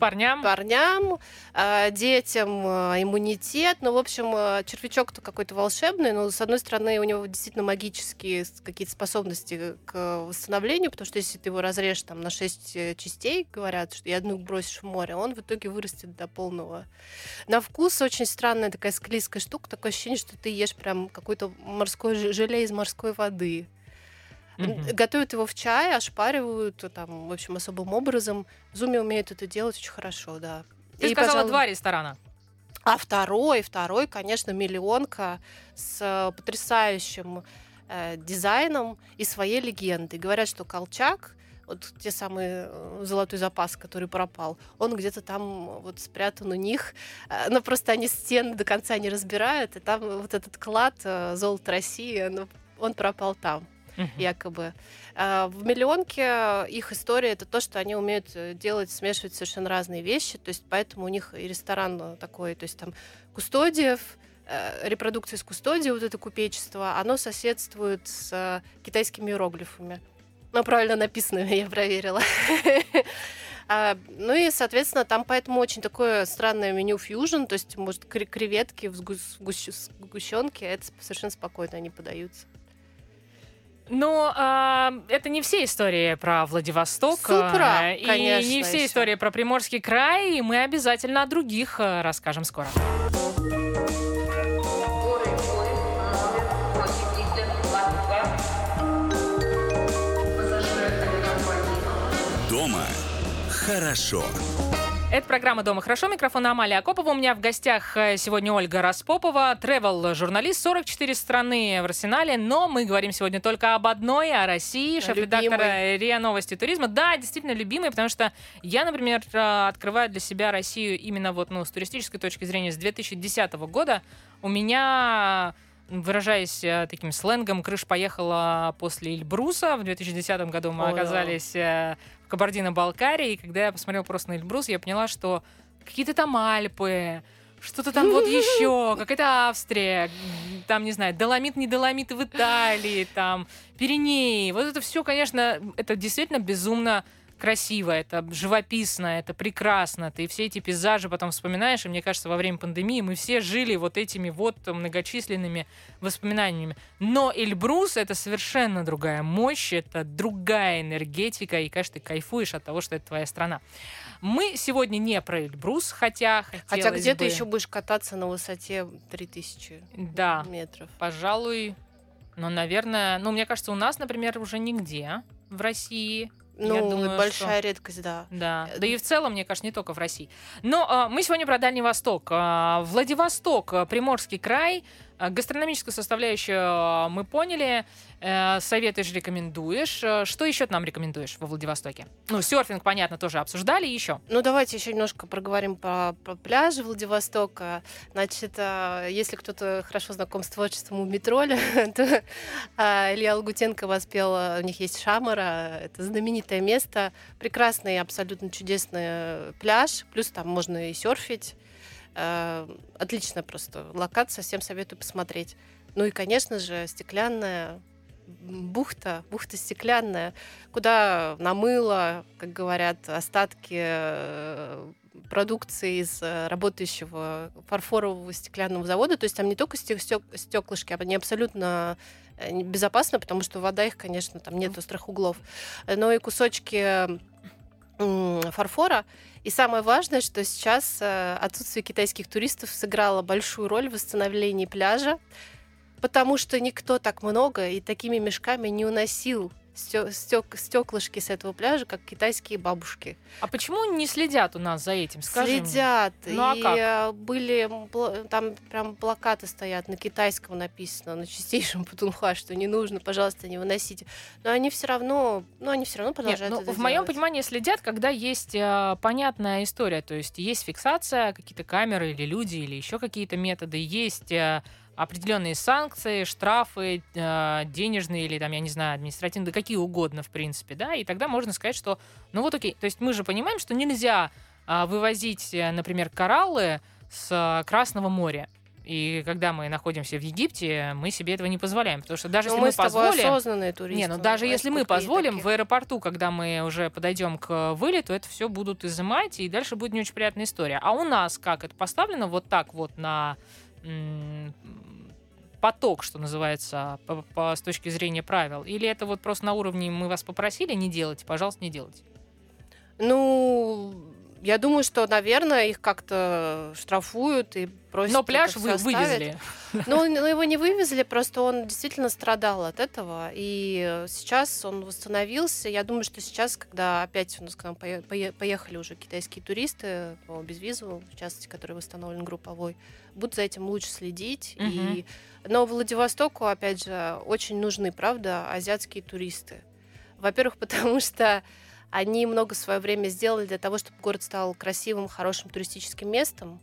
Парням? парням, э, детям э, иммунитет. Ну, в общем, э, червячок-то какой-то волшебный, но, с одной стороны, у него действительно магические какие-то способности к восстановлению, потому что если ты его разрежешь там на 6 частей, говорят, что и одну бросишь в море, он в итоге вырастет до полного. На вкус очень странная такая склизкая штука, такое ощущение, что ты ешь прям какое-то морское же- желе из морской воды. Мгм. Готовят его в чай, ошпаривают э, там, в общем, особым образом. В Зуме умеют это делать очень хорошо, да. Ты И, сказала пожалуй, два ресторана. А второй, второй, конечно, миллионка с э, потрясающим э, дизайном и своей легендой. Говорят, что Колчак, вот те самые э, золотой запас, который пропал, он где-то там вот спрятан у них, но просто они стены до конца не разбирают, и там вот этот клад золото России, ну, он пропал там Мгм. якобы. А, В миллионке их история это то, что они умеют э, делать, смешивать совершенно разные вещи. То есть поэтому у них и ресторан э, такой, то есть там кустодиев, э, репродукция из кустодии, вот это купечество, оно соседствует с китайскими иероглифами. Ну, правильно написанными, я проверила. А, Ну и, соответственно, там поэтому очень такое странное меню фьюжн, то есть, может, кре- креветки в сгу- сгущ- сгущенке, это совершенно спокойно они подаются. Но а, это не все истории про Владивосток. Супра, а, и конечно, не все ещё. истории про Приморский край. И мы обязательно о других а, расскажем скоро. Дома хорошо. Это программа «Дома хорошо». Микрофон Амалия Акопова. У меня в гостях э, сегодня Ольга Распопова, тревел-журналист, 44 страны в арсенале. Но мы говорим сегодня только об одной, о России, шеф-редактора РИА Новости туризма. Да, действительно любимый, потому что я, например, э, открываю для себя Россию именно вот, ну, с туристической точки зрения с 2010 года. У меня выражаясь э, таким сленгом, крыш поехала после Эльбруса. В 2010 году мы да. оказались в Кабардино-Балкарии, и когда я посмотрела просто на Эльбрус, я поняла, что какие-то там Альпы, что-то там вот еще, какая-то Австрия, там, не знаю, Доломит, не Доломит в Италии, там, Пиренеи. Вот это все, конечно, это действительно безумно красиво, это живописно, это прекрасно. Ты все эти пейзажи потом вспоминаешь, и мне кажется, во время пандемии мы все жили вот этими вот многочисленными воспоминаниями. Но Эльбрус — это совершенно другая мощь, это другая энергетика, и, конечно, ты кайфуешь от того, что это твоя страна. Мы сегодня не про Эльбрус, хотя Хотя где ты бы- еще будешь кататься на высоте 3000 Да, метров? пожалуй, но, наверное, ну, мне кажется, у нас, например, уже нигде в России Ну, Я думаю, большая редкость, да. Да, Э, да и в целом, мне кажется, не только в России. Но а, мы сегодня про Дальний Восток. А, Владивосток, Приморский край. А, Гастрономическую составляющую а, мы поняли. Э, Советы же рекомендуешь. А, Что еще ты нам рекомендуешь во Владивостоке? Ну, серфинг, понятно, тоже обсуждали. Еще. Ну, давайте еще немножко проговорим про, про пляжи Владивостока. Значит, а, если кто-то хорошо знаком с творчеством у Метроля, то Илья Лагутенко воспел, у них есть Шамара, это знаменитое место, прекрасный, абсолютно чудесный э, пляж, плюс там можно и серфить. Отличная просто локация, всем советую посмотреть. Ну и, конечно же, стеклянная бухта, бухта стеклянная, куда намыло, как говорят, остатки э, продукции из э, работающего фарфорового стеклянного завода. То есть там не только стеклышки, они абсолютно э, безопасны, потому что вода их, конечно, там нет острых углов, но и кусочки фарфора. И самое важное, что сейчас э, отсутствие китайских туристов сыграло большую роль в восстановлении пляжа, потому что никто так много и такими мешками не уносил стек, стеклышки с этого пляжа, как китайские бабушки. А почему не следят у нас за этим? Скажи следят. Мне. Ну, а и как? Были там прям плакаты стоят на китайском написано, на чистейшем путунхуа, что не нужно, пожалуйста, не выносите. Но они все равно, ну они все равно продолжают. Нет, ну, в моем понимании следят, когда есть э, понятная история, то есть есть фиксация, какие-то камеры или люди или еще какие-то методы, есть э, определенные санкции, штрафы э, денежные или там, я не знаю, административные, да какие угодно, в принципе, да, и тогда можно сказать, что, ну вот окей, то есть мы же понимаем, что нельзя а, э, вывозить, например, кораллы с э, Красного моря. И когда мы находимся в Египте, мы себе этого не позволяем, потому что даже Но если мы, мы позволим, осознанные туристы, не, ну даже если мы позволим такие. в аэропорту, когда мы уже подойдем к вылету, это все будут изымать и дальше будет не очень приятная история. А у нас как это поставлено вот так вот на поток, что называется, по, по, с точки зрения правил? Или это вот просто на уровне мы вас попросили не делать, пожалуйста, не делайте? Ну, я думаю, что, наверное, их как-то штрафуют и просят. Но пляж вы вывезли. Ну, ну, его не вывезли, просто он действительно страдал от этого. И сейчас он восстановился. Я думаю, что сейчас, когда опять у нас к нам поехали уже китайские туристы по безвизу, в частности, который восстановлен групповой, будут за этим лучше следить. Угу. И... Но Владивостоку, опять же, очень нужны, правда, азиатские туристы. Во-первых, потому что они много свое время сделали для того, чтобы город стал красивым, хорошим туристическим местом.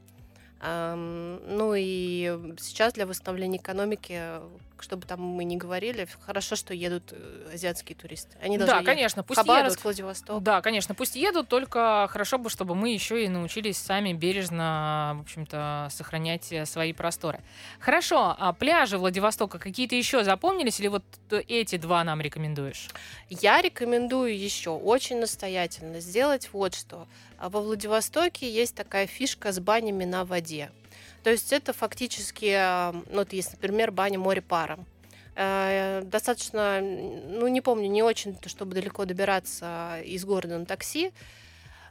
Ну и сейчас для восстановления экономики, чтобы там мы не говорили, хорошо, что едут э, азиатские туристы. Они да, конечно, пусть Хабаровск, едут. Владивосток. Да, конечно, пусть едут, только хорошо бы, чтобы мы еще и научились сами бережно, в общем-то, сохранять э, свои просторы. Хорошо, а пляжи Владивостока какие-то еще запомнились или вот эти два нам рекомендуешь? Я рекомендую еще очень настоятельно сделать вот что. А во Владивостоке есть такая фишка с банями на воде. То есть это фактически, а, ну, вот есть, например, баня море паром. Э, достаточно, ну, не помню, не очень, чтобы далеко добираться из города на такси.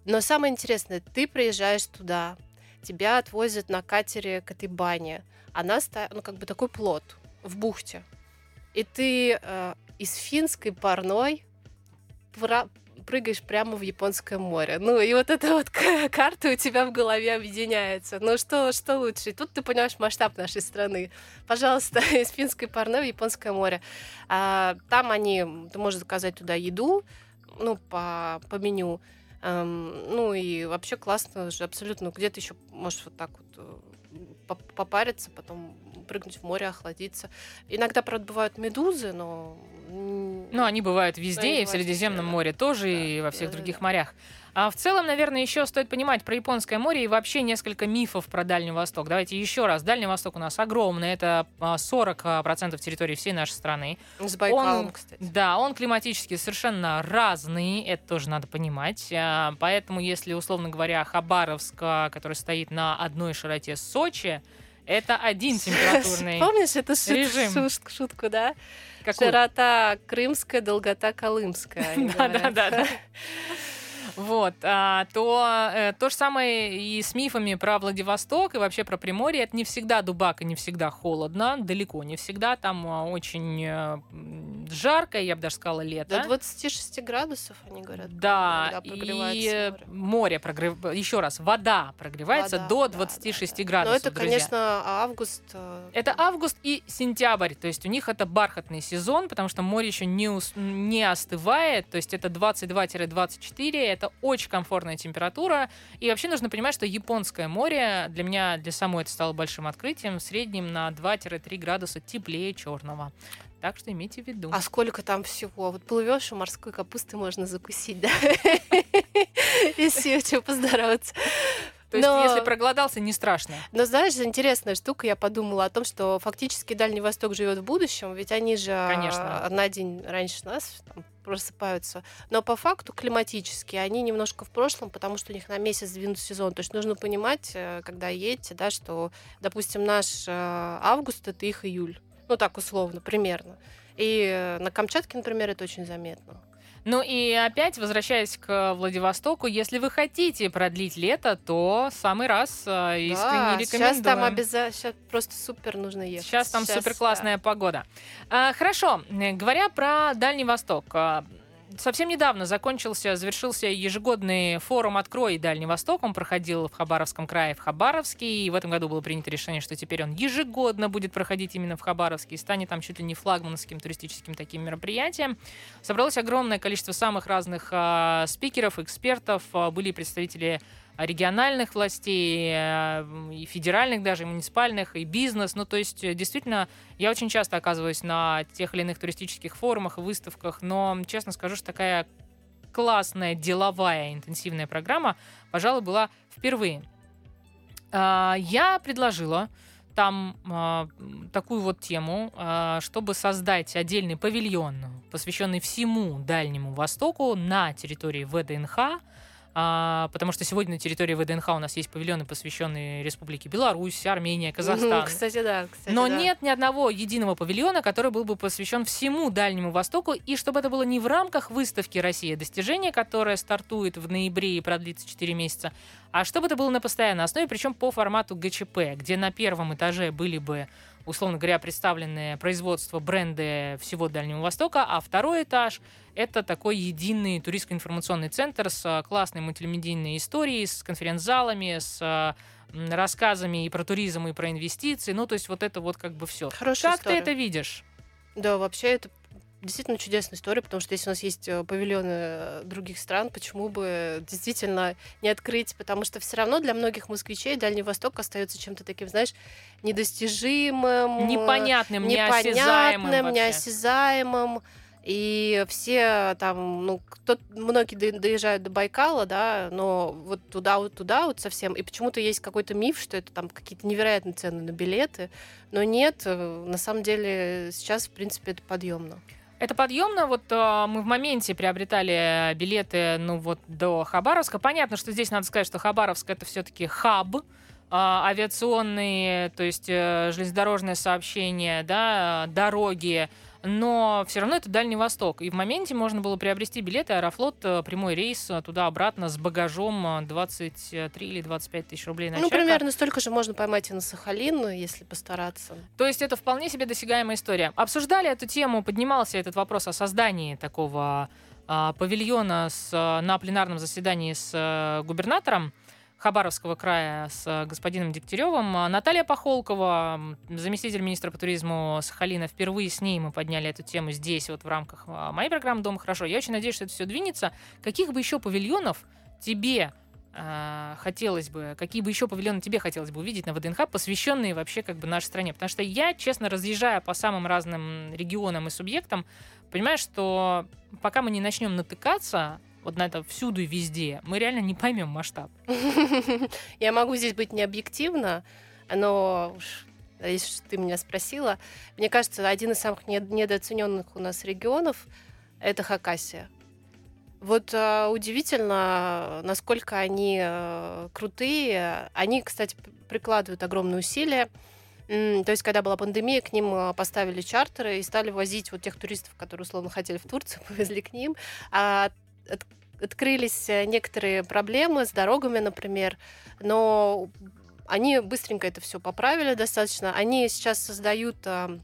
Но самое интересное, ты приезжаешь туда, тебя отвозят на катере к этой бане. Она, ну, как бы такой плод в бухте. И ты э, из финской парной прыгаешь прямо в Японское море. Ну, и вот эта вот карта у тебя в голове объединяется. Ну, что, что лучше? Тут ты понимаешь масштаб нашей страны. Пожалуйста, из финской парны в Японское море. А, там они, ты можешь заказать туда еду, ну, по, по меню. Эм, ну, и вообще классно же, абсолютно. Где-то еще можешь вот так вот э, попариться, потом прыгнуть в море, охладиться. Иногда, правда, бывают медузы, но ну, они бывают везде, и в Средиземном море тоже, да, и во всех да, других да. морях. А в целом, наверное, еще стоит понимать про Японское море и вообще несколько мифов про Дальний Восток. Давайте еще раз. Дальний Восток у нас огромный, это 40% а, территории всей нашей страны. С Байкалом, он, кстати. Да, он климатически совершенно разный, это тоже надо понимать. А, поэтому, если, условно говоря, Хабаровск, который стоит на одной широте Сочи, это один температурный Помнишь эту режим. шутку, да? Какую? Широта крымская, долгота колымская. Да-да-да. Вот, а, то э, то же самое и с мифами про Владивосток и вообще про Приморье. Это не всегда дубак и не всегда холодно, далеко не всегда. Там а, очень э, жарко, я бы даже сказала, лето. До 26 градусов, они говорят. Да, и море, море прогрев... еще раз, вода прогревается вода, до 26 да, да. градусов. Но это, друзья. конечно, август. Э, это август и сентябрь, то есть у них это бархатный сезон, потому что море еще не, ус... не остывает, то есть это 22-24, это очень комфортная температура. И вообще нужно понимать, что японское море для меня, для самой это стало большим открытием, в среднем на 2-3 градуса теплее черного. Так что имейте в виду. А сколько там всего? Вот плывешь, и морской капусты можно закусить, да? Если очень поздороваться. То есть, Но- если проголодался, не страшно. Но знаешь, интересная штука, я подумала о том, что фактически Дальний Восток живет в будущем, ведь они же а, Конечно. на день раньше нас там, просыпаются. Но по факту климатически они немножко в прошлом, потому что у них на месяц сдвинут сезон. То есть нужно понимать, э, когда едете, да, что, допустим, наш э, август это их июль. Ну так условно, примерно. И э, на Камчатке, например, это очень заметно. Ну и опять, возвращаясь к Владивостоку, если вы хотите продлить лето, то самый раз э, искренне Да, рекомендую. сейчас там обязательно, сейчас просто супер нужно ехать. Сейчас там Щас, супер да. классная погода. А, хорошо, говоря про Дальний Восток. Совсем недавно закончился, завершился ежегодный форум «Открой Дальний Восток». Он проходил в Хабаровском крае, в Хабаровске. И в этом году было принято решение, что теперь он ежегодно будет проходить именно в Хабаровске и станет там чуть ли не флагманским туристическим таким мероприятием. Собралось огромное количество самых разных а, спикеров, экспертов. А, были представители региональных властей, э, и федеральных даже, и муниципальных, и бизнес. Ну, то есть, э, действительно, я очень часто оказываюсь на тех или иных туристических форумах и выставках, но, честно скажу, что такая классная, деловая, интенсивная программа, пожалуй, была впервые. А, Я предложила там м, такую вот тему, а, чтобы создать отдельный павильон, посвященный всему Дальнему Востоку на территории ВДНХ, а, потому что сегодня на территории ВДНХ у нас есть павильоны, посвященные Республике Беларусь, Армения, Казахстан. Кстати, да. Кстати, Но да. нет ни одного единого павильона, который был бы посвящен всему Дальнему Востоку, и чтобы это было не в рамках выставки «Россия. Достижения», которая стартует в ноябре и продлится 4 месяца, а чтобы это было на постоянной основе, причем по формату ГЧП, где на первом этаже были бы условно говоря, представлены производства, бренды всего Дальнего Востока, а второй этаж — это такой единый туристско-информационный центр с а, классной мультимедийной историей, с конференц-залами, с а, рассказами и про туризм, и про инвестиции. Ну, то есть вот это вот как бы все. Хорошая Как история. ты это видишь? Да, вообще это действительно чудесная история, потому что если у нас есть э, павильоны э, других стран, почему бы действительно не открыть? Потому что все равно для многих москвичей Дальний Восток остается чем-то таким, знаешь, недостижимым, э, Непонятным, неосязаемым непонятным, вообще. неосязаемым. И все там, ну, кто, многие до- доезжают до Байкала, да, но вот туда, вот туда вот совсем. И почему-то есть какой-то миф, что это там какие-то невероятные цены на билеты. Но нет, э, на самом деле сейчас, в принципе, это подъемно. Это подъемно. Вот э, мы в моменте приобретали билеты, ну вот до Хабаровска. Понятно, что здесь надо сказать, что Хабаровск это все-таки хаб э, авиационные, то есть э, железнодорожное сообщение, да, э, дороги. Но все равно это Дальний Восток. И в моменте можно было приобрести билеты Аэрофлот, э, прямой рейс э, туда-обратно с багажом э, 23 или 25 тысяч рублей на ну, человека. примерно столько же можно поймать и на Сахалин, если постараться. То есть это вполне себе досягаемая история. Обсуждали эту тему, поднимался этот вопрос о создании такого а, павильона с, на пленарном заседании с губернатором Хабаровского края с а, господином Дегтяревым. А, Наталья Пахолкова, м, заместитель министра по туризму Сахалина, впервые с ней мы подняли эту тему здесь, вот в рамках а, моей программы «Дома хорошо». Я очень надеюсь, что это все двинется. Каких бы еще павильонов тебе а, хотелось бы, какие бы еще павильоны тебе хотелось бы увидеть на ВДНХ, посвященные вообще как бы нашей стране. Потому что я, честно, разъезжая по самым разным регионам и субъектам, понимаю, что пока мы не начнем натыкаться вот на это всюду и везде, мы реально не поймем масштаб. Я могу здесь быть не объективна, но если ты меня спросила, мне кажется, один из самых нед- недооцененных у нас регионов это Хакасия. Вот э, удивительно, насколько они э, крутые. Они, кстати, прикладывают огромные усилия. То есть, когда была пандемия, к ним э, поставили чартеры и стали возить вот тех туристов, которые условно хотели в Турцию, повезли к ним. А от- открылись э, некоторые проблемы с дорогами, например, но они быстренько это все поправили достаточно. Они сейчас создают а,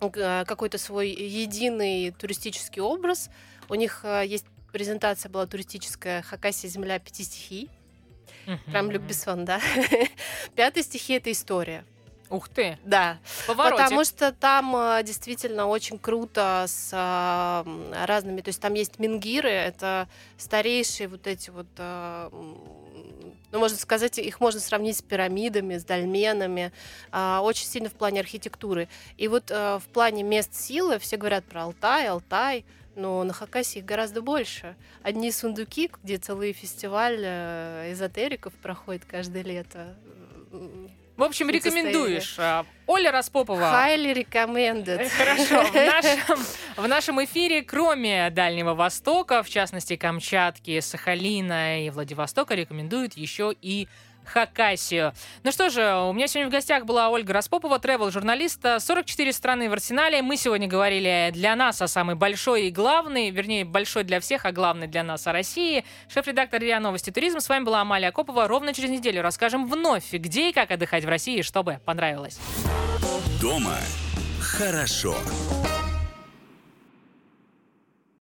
г- какой-то свой единый туристический образ. У них есть презентация была туристическая «Хакасия. Земля пяти стихий». Прям. Люк Бессон, да? Пятая стихия — это история. Ух ты, Да, поворотик. Потому что там а, действительно очень круто с м, разными, то есть там есть мингиры, это старейшие вот эти вот, м, ну можно сказать, их можно сравнить с пирамидами, с дольменами, очень сильно в плане архитектуры. И вот в плане мест силы все говорят про Алтай, Алтай, но на Хакасии их гораздо больше. Одни сундуки, где целый фестиваль э, эзотериков проходит каждое лето. В общем, рекомендуешь. А, Оля Распопова. Highly recommended. Хорошо. В нашем, в нашем эфире, кроме Дальнего Востока, в частности, Камчатки, Сахалина и Владивостока, рекомендуют еще и Хакасию. Ну что же, у меня сегодня в гостях была Ольга Распопова, тревел-журналист. 44 страны в арсенале. Мы сегодня говорили для нас о самой большой и главной, вернее, большой для всех, а главной для нас о России. Шеф-редактор РИА Новости Туризм. С вами была Амалия Копова. Ровно через неделю расскажем вновь, где и как отдыхать в России, чтобы понравилось. Дома хорошо.